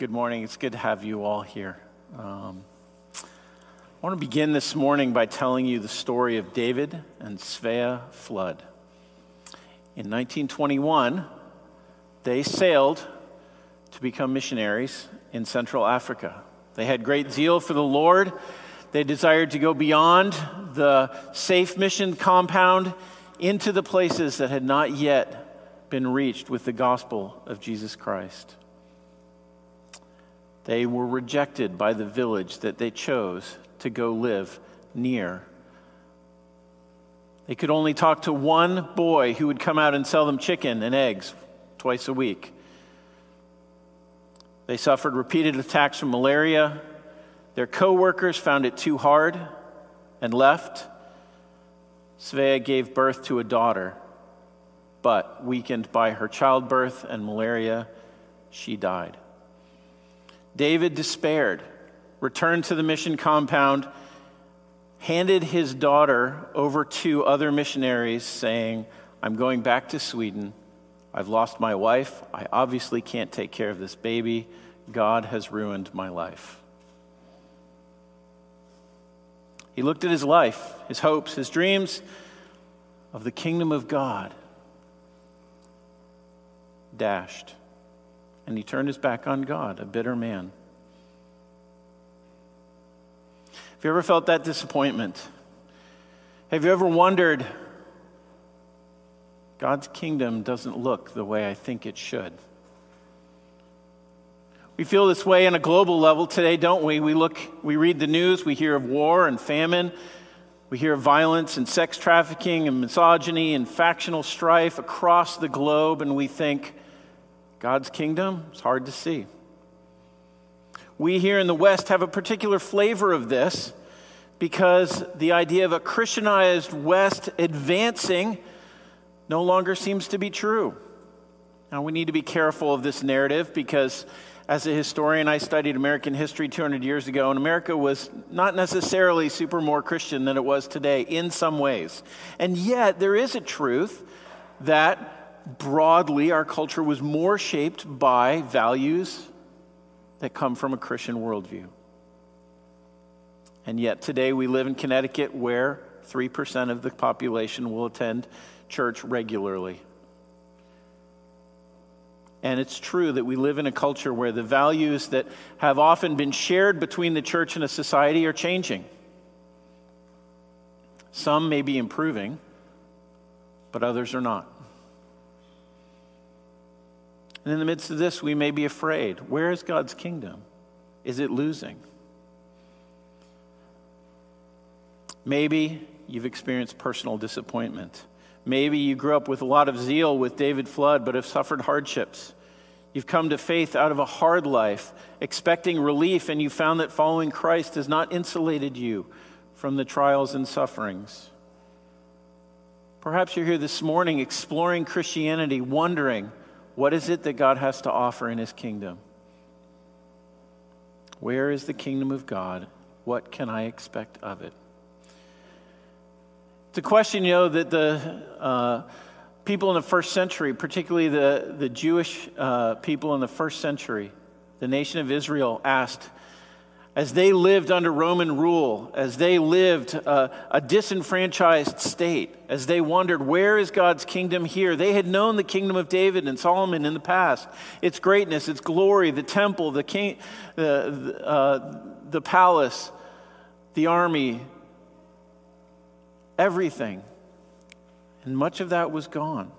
Good morning. It's good to have you all here. Um, I want to begin this morning by telling you the story of David and Svea Flood. In 1921, they sailed to become missionaries in Central Africa. They had great zeal for the Lord. They desired to go beyond the safe mission compound into the places that had not yet been reached with the gospel of Jesus Christ. They were rejected by the village that they chose to go live near. They could only talk to one boy who would come out and sell them chicken and eggs twice a week. They suffered repeated attacks from malaria. Their co-workers found it too hard and left. Svea gave birth to a daughter, but weakened by her childbirth and malaria, she died. David despaired, returned to the mission compound, handed his daughter over to other missionaries, saying, I'm going back to Sweden. I've lost my wife. I obviously can't take care of this baby. God has ruined my life. He looked at his life, his hopes, his dreams of the kingdom of God, dashed and he turned his back on God, a bitter man. Have you ever felt that disappointment? Have you ever wondered, God's kingdom doesn't look the way I think it should? We feel this way on a global level today, don't we? We look, we read the news, we hear of war and famine, we hear of violence and sex trafficking and misogyny and factional strife across the globe, and we think, God's kingdom is hard to see. We here in the West have a particular flavor of this because the idea of a Christianized West advancing no longer seems to be true. Now, we need to be careful of this narrative because, as a historian, I studied American history 200 years ago, and America was not necessarily super more Christian than it was today in some ways. And yet, there is a truth that broadly, our culture was more shaped by values that come from a Christian worldview. And yet, today we live in Connecticut where 3% of the population will attend church regularly. And it's true that we live in a culture where the values that have often been shared between the church and a society are changing. Some may be improving, but others are not. And in the midst of this, we may be afraid. Where is God's kingdom? Is it losing? Maybe you've experienced personal disappointment. Maybe you grew up with a lot of zeal with David Flood, but have suffered hardships. You've come to faith out of a hard life, expecting relief, and you found that following Christ has not insulated you from the trials and sufferings. Perhaps you're here this morning exploring Christianity, wondering what is it that God has to offer in his kingdom? Where is the kingdom of God? What can I expect of it? It's a question, you know, that the uh, people in the first century, particularly the, the Jewish uh, people in the first century, the nation of Israel, asked as they lived under Roman rule, as they lived uh, a disenfranchised state, as they wondered, where is God's kingdom here? They had known the kingdom of David and Solomon in the past, its greatness, its glory, the temple, the, king, the, uh, the palace, the army, everything. And much of that was gone.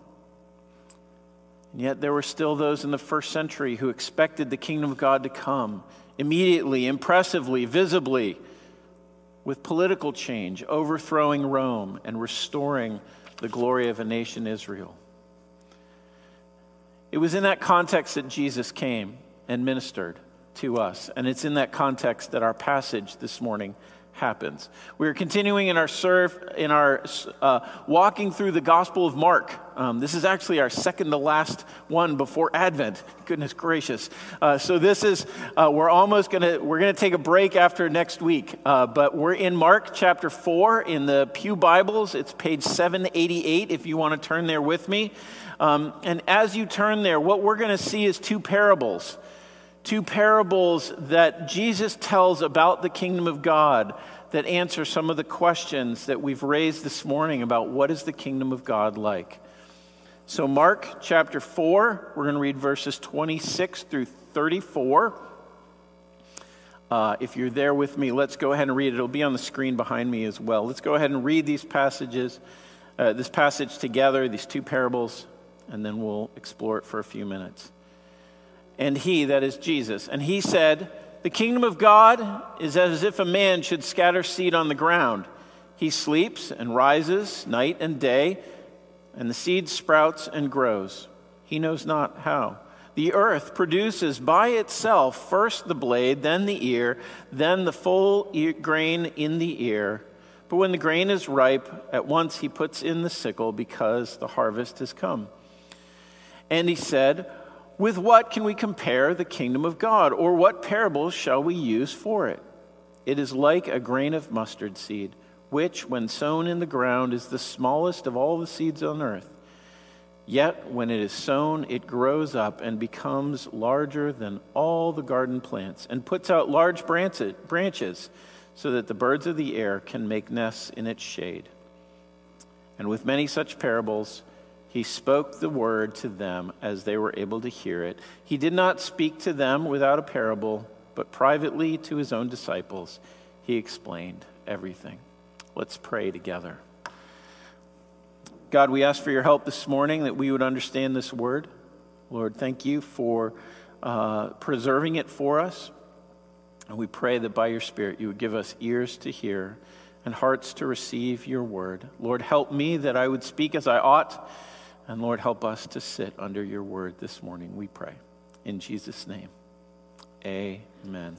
And yet there were still those in the first century who expected the kingdom of God to come immediately, impressively, visibly, with political change, overthrowing Rome and restoring the glory of a nation, Israel. It was in that context that Jesus came and ministered to us. And it's in that context that our passage this morning happens. We are continuing in our serve in our uh, walking through the Gospel of Mark. Um, this is actually our second to last one before Advent. Goodness gracious! Uh, so this is uh, we're almost gonna we're gonna take a break after next week, uh, but we're in Mark chapter four in the Pew Bibles. It's page seven eighty eight. If you want to turn there with me, um, and as you turn there, what we're to see is two parables two parables that Jesus tells about the kingdom of God that answer some of the questions that we've raised this morning about what is the kingdom of God like. So, Mark chapter 4, we're going to read verses 26 through 34. Uh, if you're there with me, let's go ahead and read it. It'll be on the screen behind me as well. Let's go ahead and read these passages, uh, this passage together, these two parables, and then we'll explore it for a few minutes. And he, that is Jesus, and he said, The kingdom of God is as if a man should scatter seed on the ground. He sleeps and rises night and day, and the seed sprouts and grows. He knows not how. The earth produces by itself first the blade, then the ear, then the full ear, grain in the ear. But when the grain is ripe, at once he puts in the sickle because the harvest has come. And he said, With what can we compare the kingdom of God? Or what parables shall we use for it? It is like a grain of mustard seed, which, when sown in the ground, is the smallest of all the seeds on earth. Yet, when it is sown, it grows up and becomes larger than all the garden plants and puts out large branches so that the birds of the air can make nests in its shade. And with many such parables, he spoke the word to them as they were able to hear it. He did not speak to them without a parable, but privately to his own disciples, he explained everything. Let's pray together. God, we ask for your help this morning that we would understand this word. Lord, thank you for uh, preserving it for us. And we pray that by your Spirit you would give us ears to hear and hearts to receive your word. Lord, help me that I would speak as I ought and Lord, help us to sit under your word this morning, we pray. In Jesus' name, amen.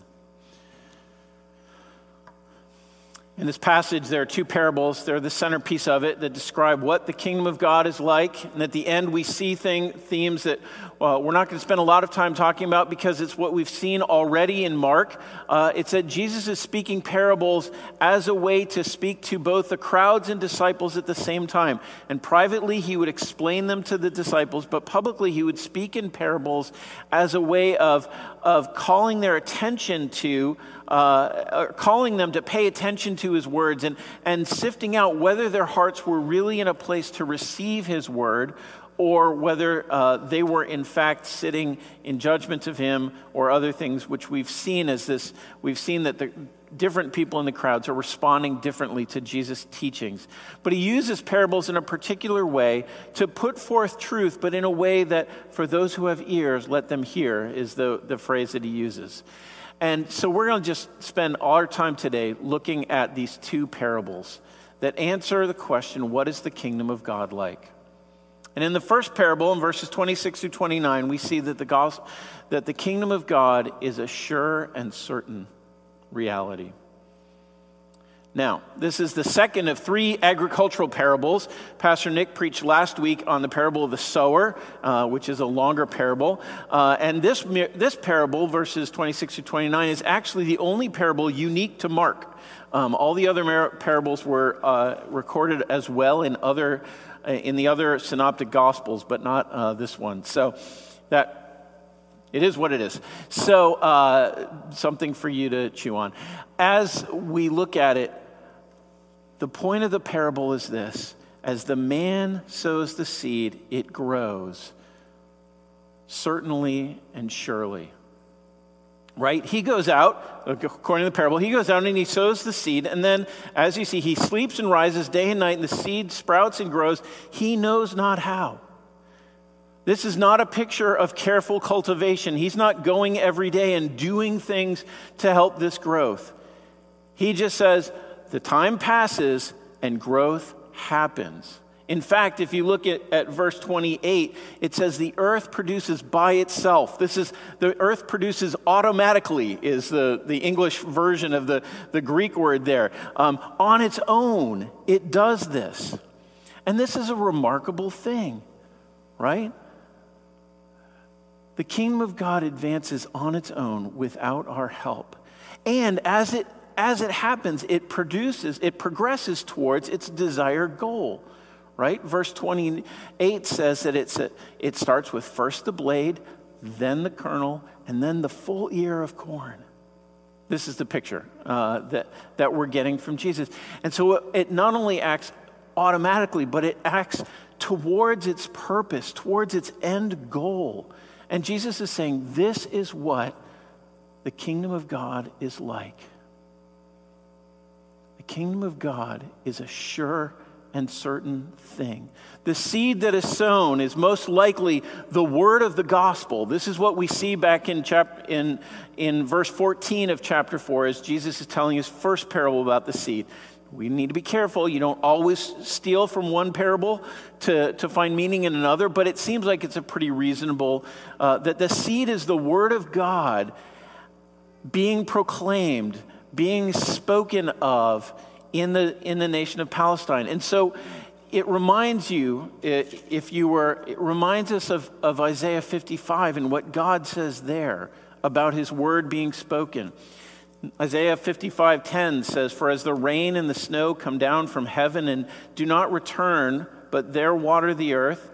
In this passage, there are two parables. They're the centerpiece of it that describe what the kingdom of God is like. And at the end, we see thing, themes that well, we're not going to spend a lot of time talking about because it's what we've seen already in Mark. Uh, it's that Jesus is speaking parables as a way to speak to both the crowds and disciples at the same time. And privately, he would explain them to the disciples, but publicly, he would speak in parables as a way of, of calling their attention to uh, calling them to pay attention to his words and, and sifting out whether their hearts were really in a place to receive his word or whether uh, they were in fact sitting in judgment of him or other things which we've seen as this we've seen that the different people in the crowds are responding differently to jesus teachings but he uses parables in a particular way to put forth truth but in a way that for those who have ears let them hear is the, the phrase that he uses and so we're going to just spend all our time today looking at these two parables that answer the question what is the kingdom of God like? And in the first parable, in verses 26 through 29, we see that the, gospel, that the kingdom of God is a sure and certain reality. Now, this is the second of three agricultural parables. Pastor Nick preached last week on the parable of the sower, uh, which is a longer parable. Uh, and this, this parable, verses 26 to 29, is actually the only parable unique to Mark. Um, all the other parables were uh, recorded as well in, other, uh, in the other synoptic gospels, but not uh, this one. So that it is what it is. So, uh, something for you to chew on. As we look at it, the point of the parable is this as the man sows the seed, it grows, certainly and surely. Right? He goes out, according to the parable, he goes out and he sows the seed, and then, as you see, he sleeps and rises day and night, and the seed sprouts and grows. He knows not how. This is not a picture of careful cultivation. He's not going every day and doing things to help this growth. He just says, the time passes and growth happens. In fact, if you look at, at verse 28, it says the earth produces by itself. This is the earth produces automatically, is the, the English version of the, the Greek word there. Um, on its own, it does this. And this is a remarkable thing, right? The kingdom of God advances on its own without our help. And as it as it happens, it produces, it progresses towards its desired goal, right? Verse 28 says that it's a, it starts with first the blade, then the kernel, and then the full ear of corn. This is the picture uh, that, that we're getting from Jesus. And so it, it not only acts automatically, but it acts towards its purpose, towards its end goal. And Jesus is saying, This is what the kingdom of God is like. The kingdom of God is a sure and certain thing. The seed that is sown is most likely the word of the gospel. This is what we see back in, chap- in, in verse 14 of chapter 4 as Jesus is telling his first parable about the seed. We need to be careful. You don't always steal from one parable to, to find meaning in another, but it seems like it's a pretty reasonable uh, that the seed is the word of God being proclaimed, being spoken of in the, in the nation of Palestine. And so it reminds you, if you were, it reminds us of, of Isaiah 55 and what God says there about his word being spoken. Isaiah 55:10 says, "For as the rain and the snow come down from heaven and do not return, but there water the earth,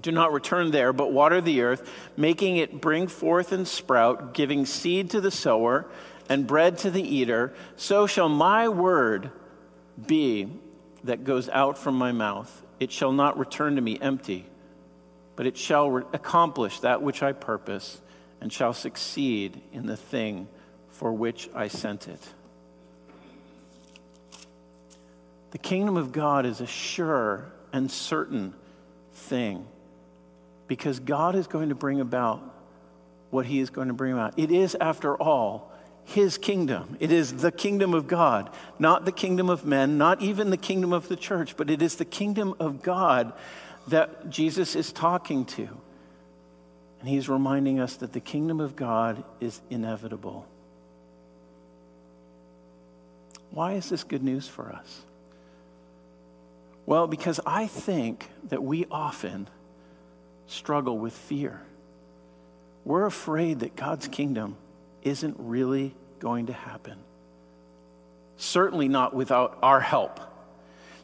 do not return there, but water the earth, making it bring forth and sprout, giving seed to the sower and bread to the eater, so shall my word be that goes out from my mouth. It shall not return to me empty, but it shall re- accomplish that which I purpose and shall succeed in the thing for which I sent it. The kingdom of God is a sure and certain thing because God is going to bring about what he is going to bring about. It is, after all, his kingdom. It is the kingdom of God, not the kingdom of men, not even the kingdom of the church, but it is the kingdom of God that Jesus is talking to. And he's reminding us that the kingdom of God is inevitable. Why is this good news for us? Well, because I think that we often struggle with fear. We're afraid that God's kingdom isn't really going to happen. Certainly not without our help.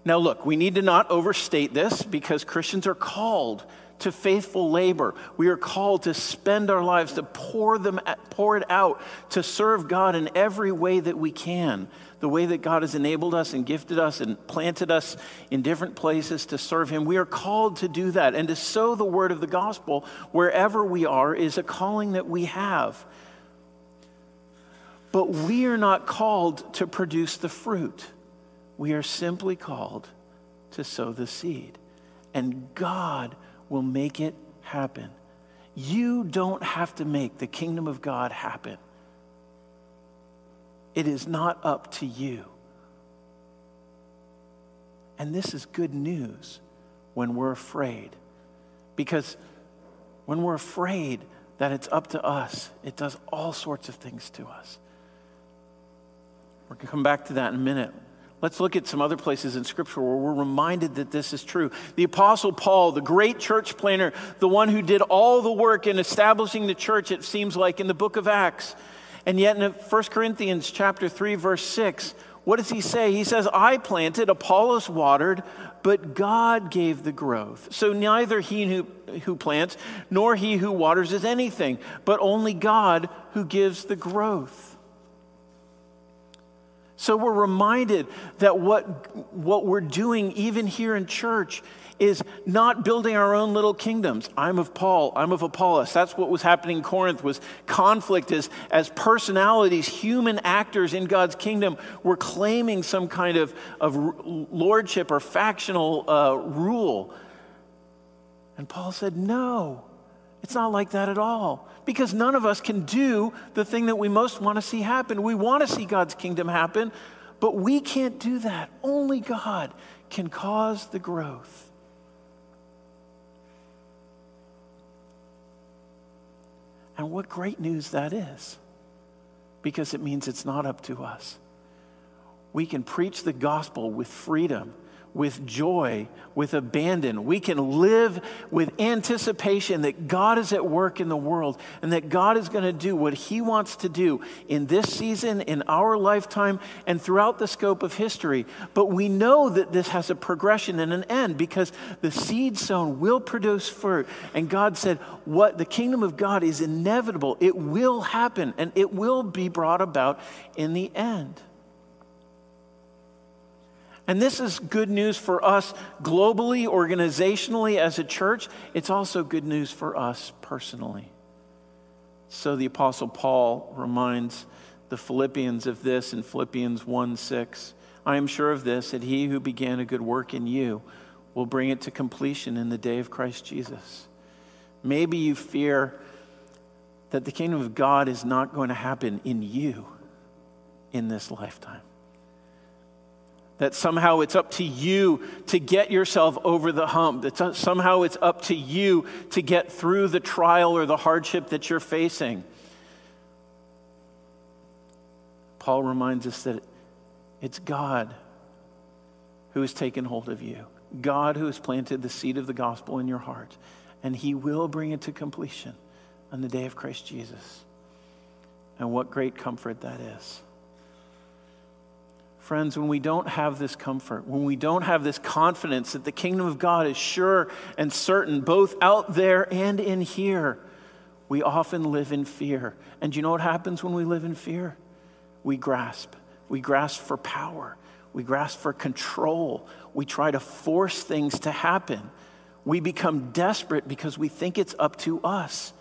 Now, look, we need to not overstate this because Christians are called to faithful labor. We are called to spend our lives, to pour, them, pour it out, to serve God in every way that we can. The way that God has enabled us and gifted us and planted us in different places to serve Him. We are called to do that. And to sow the word of the gospel wherever we are is a calling that we have. But we are not called to produce the fruit. We are simply called to sow the seed. And God will make it happen. You don't have to make the kingdom of God happen. It is not up to you. And this is good news when we're afraid. Because when we're afraid that it's up to us, it does all sorts of things to us. We're going to come back to that in a minute. Let's look at some other places in Scripture where we're reminded that this is true. The Apostle Paul, the great church planner, the one who did all the work in establishing the church, it seems like, in the book of Acts. And yet in 1 Corinthians chapter 3, verse 6, what does he say? He says, I planted, Apollos watered, but God gave the growth. So neither he who, who plants nor he who waters is anything, but only God who gives the growth. So we're reminded that what, what we're doing, even here in church, is not building our own little kingdoms. I'm of Paul, I'm of Apollos. That's what was happening in Corinth was conflict as, as personalities, human actors in God's kingdom were claiming some kind of, of lordship or factional uh, rule. And Paul said, no, it's not like that at all because none of us can do the thing that we most want to see happen. We want to see God's kingdom happen, but we can't do that. Only God can cause the growth. And what great news that is, because it means it's not up to us. We can preach the gospel with freedom with joy, with abandon. We can live with anticipation that God is at work in the world and that God is going to do what He wants to do in this season, in our lifetime, and throughout the scope of history. But we know that this has a progression and an end because the seed sown will produce fruit. And God said, What the kingdom of God is inevitable, it will happen, and it will be brought about in the end. And this is good news for us globally, organizationally, as a church. It's also good news for us personally. So the Apostle Paul reminds the Philippians of this in Philippians 1 6. I am sure of this, that he who began a good work in you will bring it to completion in the day of Christ Jesus. Maybe you fear that the kingdom of God is not going to happen in you in this lifetime that somehow it's up to you to get yourself over the hump, that somehow it's up to you to get through the trial or the hardship that you're facing. Paul reminds us that it's God who has taken hold of you, God who has planted the seed of the gospel in your heart, and He will bring it to completion on the day of Christ Jesus. And what great comfort that is. Friends, when we don't have this comfort, when we don't have this confidence that the kingdom of God is sure and certain, both out there and in here, we often live in fear. And you know what happens when we live in fear? We grasp. We grasp for power. We grasp for control. We try to force things to happen. We become desperate because we think it's up to us.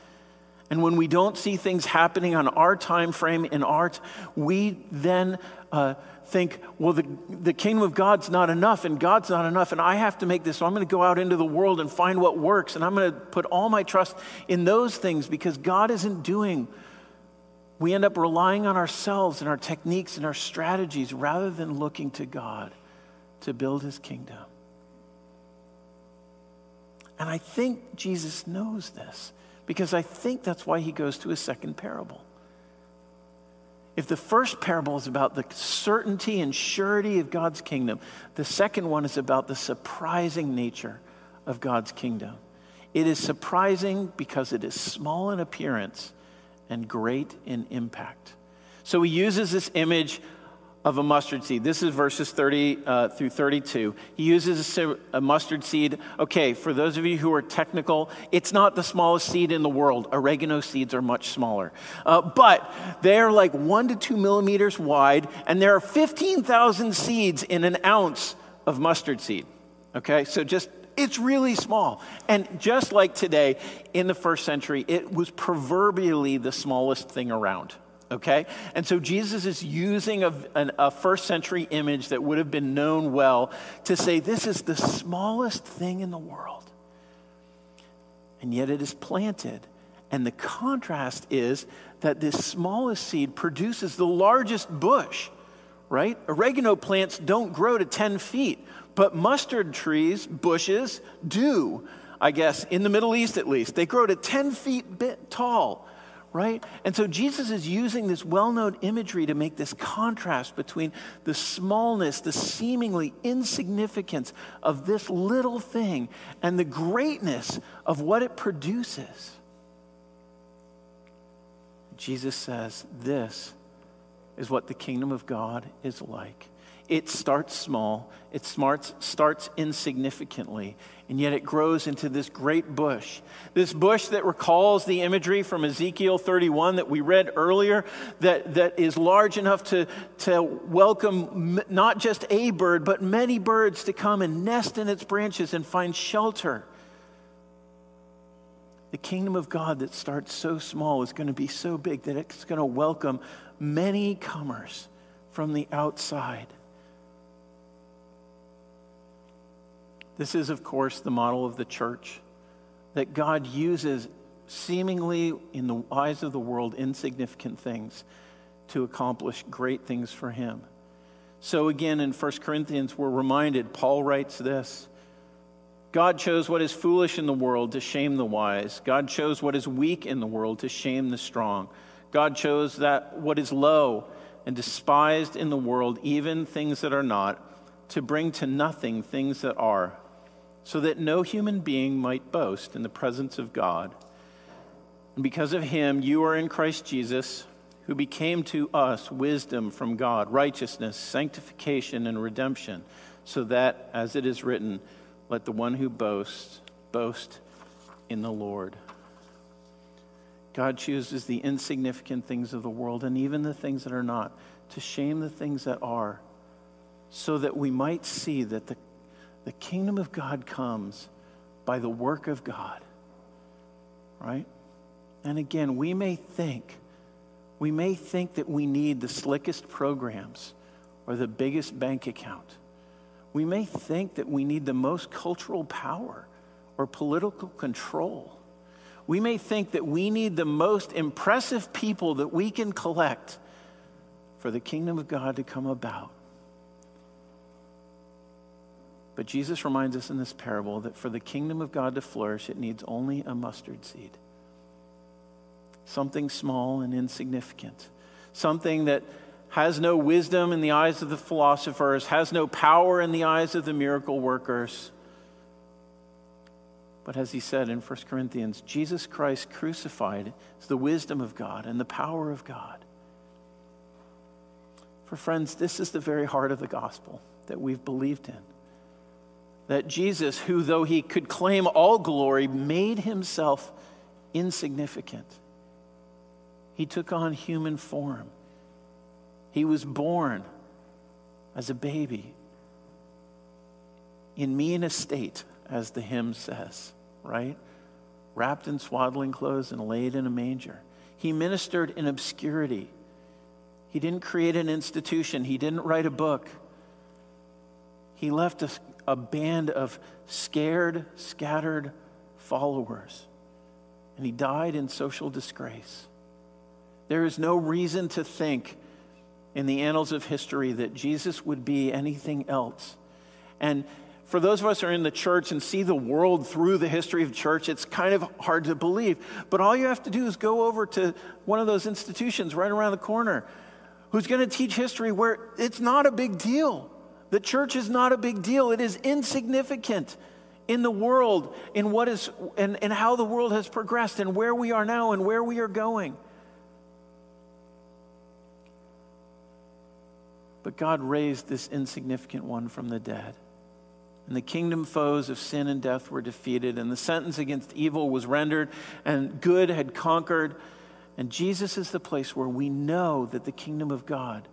And when we don't see things happening on our time frame in art, we then uh, think, well, the, the kingdom of God's not enough, and God's not enough, and I have to make this. So I'm going to go out into the world and find what works, and I'm going to put all my trust in those things because God isn't doing. We end up relying on ourselves and our techniques and our strategies rather than looking to God to build his kingdom. And I think Jesus knows this because I think that's why he goes to his second parable. If the first parable is about the certainty and surety of God's kingdom, the second one is about the surprising nature of God's kingdom. It is surprising because it is small in appearance and great in impact. So he uses this image of a mustard seed. This is verses 30 uh, through 32. He uses a, a, mustard seed. Okay, for those of you who are technical, it's not the smallest seed in the world. Oregano seeds are much smaller. Uh, but they're like one to two millimeters wide, and there are 15,000 seeds in an ounce of mustard seed. Okay, so just it's really small. And just like today, in the first century, it was proverbially the smallest thing around okay? And so Jesus is using a, an, a, first century image that would have been known well to say this is the smallest thing in the world. And yet it is planted. And the contrast is that this smallest seed produces the largest bush, right? Oregano plants don't grow to 10 feet, but mustard trees, bushes, do. I guess, in the Middle East at least. They grow to 10 feet bit tall right? And so Jesus is using this well known imagery to make this contrast between the smallness, the seemingly insignificance of this little thing and the greatness of what it produces. Jesus says, This is what the kingdom of God is like. It starts small, it starts, starts insignificantly, and yet it grows into this great bush. This bush that recalls the imagery from Ezekiel 31 that we read earlier, that, that is large enough to, to welcome not just a bird, but many birds to come and nest in its branches and find shelter. The kingdom of God that starts so small is going to be so big that it's going to welcome many comers from the outside. This is, of course, the model of the church that God uses seemingly, in the eyes of the world, insignificant things to accomplish great things for Him. So, again, in 1 Corinthians, we're reminded, Paul writes this God chose what is foolish in the world to shame the wise, God chose what is weak in the world to shame the strong. God chose that what is low and despised in the world, even things that are not to bring to nothing things that are, so that no human being might boast in the presence of God. And because of him, you are in Christ Jesus, who became to us wisdom from God, righteousness, sanctification, and redemption, so that, as it is written, let the one who boasts boast in the Lord. God chooses the insignificant things of the world and even the things that are not to shame the things that are so that we might see that the, the kingdom of God comes by the work of God. Right? And again, we may think, we may think that we need the slickest programs or the biggest bank account. We may think that we need the most cultural power or political control. We may think that we need the most impressive people that we can collect for the kingdom of God to come about. But Jesus reminds us in this parable that for the kingdom of God to flourish, it needs only a mustard seed. Something small and insignificant. Something that has no wisdom in the eyes of the philosophers, has no power in the eyes of the miracle workers. But as he said in 1 Corinthians, Jesus Christ crucified is the wisdom of God and the power of God. For friends, this is the very heart of the gospel that we've believed in that Jesus, who though he could claim all glory, made himself insignificant. He took on human form. He was born as a baby in mean estate, as the hymn says, right? Wrapped in swaddling clothes and laid in a manger. He ministered in obscurity. He didn't create an institution, he didn't write a book. He left a, a band of scared, scattered followers. And he died in social disgrace. There is no reason to think in the annals of history that Jesus would be anything else. And for those of us who are in the church and see the world through the history of church, it's kind of hard to believe. But all you have to do is go over to one of those institutions right around the corner who's going to teach history where it's not a big deal. The church is not a big deal, it is insignificant in the world, in what is, and, and how the world has progressed, and where we are now, and where we are going. But God raised this insignificant one from the dead. And the kingdom foes of sin and death were defeated, and the sentence against evil was rendered, and good had conquered. And Jesus is the place where we know that the kingdom of God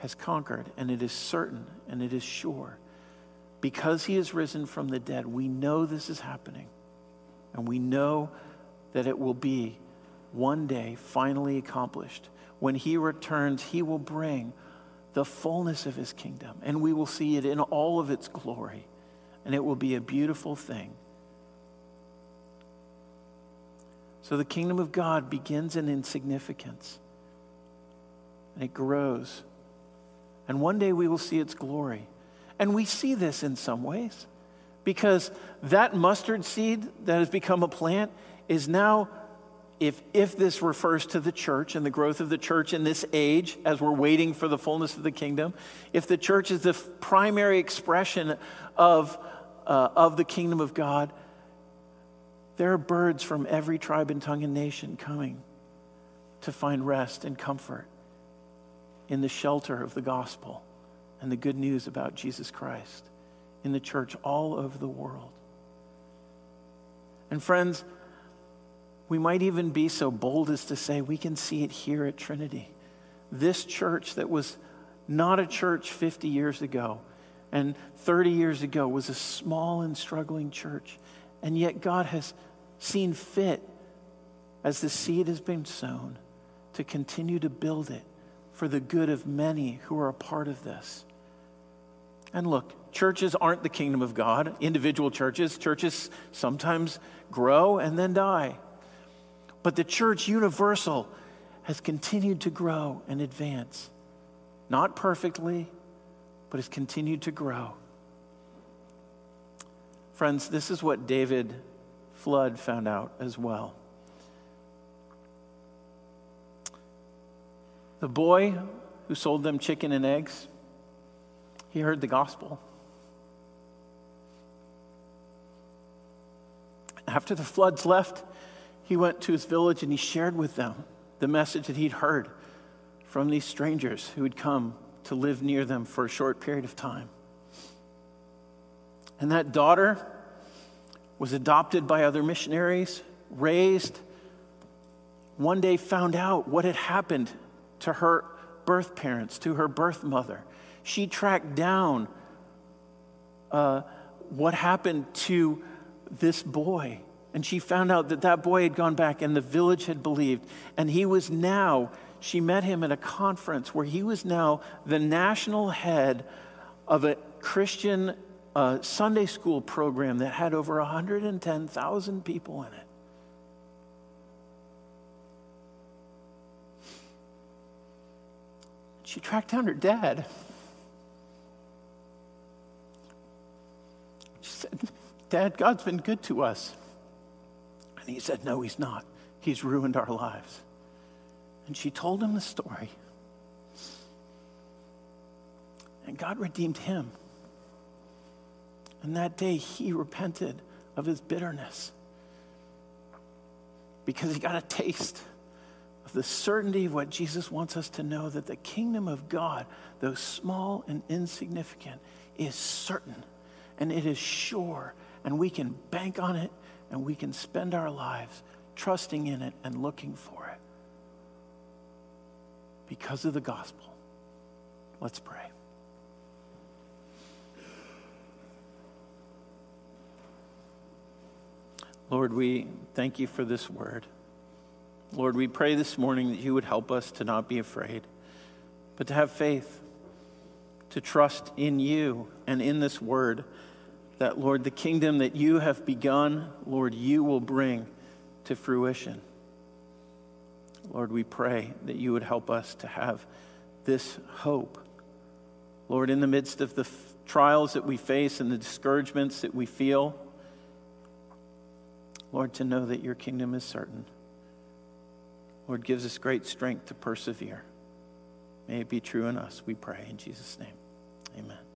has conquered, and it is certain and it is sure. Because he is risen from the dead, we know this is happening. And we know that it will be one day finally accomplished. When he returns, he will bring the fullness of his kingdom, and we will see it in all of its glory. And it will be a beautiful thing. So the kingdom of God begins in insignificance, and it grows and one day we will see its glory. And we see this in some ways because that mustard seed that has become a plant is now, if, if this refers to the church and the growth of the church in this age as we're waiting for the fullness of the kingdom, if the church is the primary expression of, uh, of the kingdom of God, there are birds from every tribe and tongue and nation coming to find rest and comfort in the shelter of the gospel and the good news about Jesus Christ in the church all over the world. And friends, we might even be so bold as to say we can see it here at Trinity. This church that was not a church 50 years ago and 30 years ago was a small and struggling church. And yet God has seen fit as the seed has been sown to continue to build it for the good of many who are a part of this. And look, churches aren't the kingdom of God, individual churches. Churches sometimes grow and then die. But the church universal has continued to grow and advance. Not perfectly, but has continued to grow. Friends, this is what David Flood found out as well. The boy who sold them chicken and eggs he heard the gospel. After the floods left, he went to his village and he shared with them the message that he'd heard from these strangers who had come to live near them for a short period of time. And that daughter was adopted by other missionaries, raised, one day found out what had happened to her birth parents, to her birth mother. She tracked down uh, what happened to this boy. And she found out that that boy had gone back and the village had believed. And he was now, she met him at a conference where he was now the national head of a Christian uh, Sunday school program that had over 110,000 people in it. She tracked down her dad. She said, Dad, God's been good to us. And he said, No, he's not. He's ruined our lives. And she told him the story. And God redeemed him. And that day he repented of his bitterness because he got a taste the certainty of what Jesus wants us to know that the kingdom of God, though small and insignificant, is certain and it is sure, and we can bank on it and we can spend our lives trusting in it and looking for it because of the gospel. Let's pray. Lord, we thank you for this word. Lord, we pray this morning that you would help us to not be afraid, but to have faith, to trust in you and in this word, that, Lord, the kingdom that you have begun, Lord, you will bring to fruition. Lord, we pray that you would help us to have this hope. Lord, in the midst of the f- trials that we face and the discouragements that we feel, Lord, to know that your kingdom is certain. Lord, gives us great strength to persevere. May it be true in us, we pray. In Jesus' name, amen.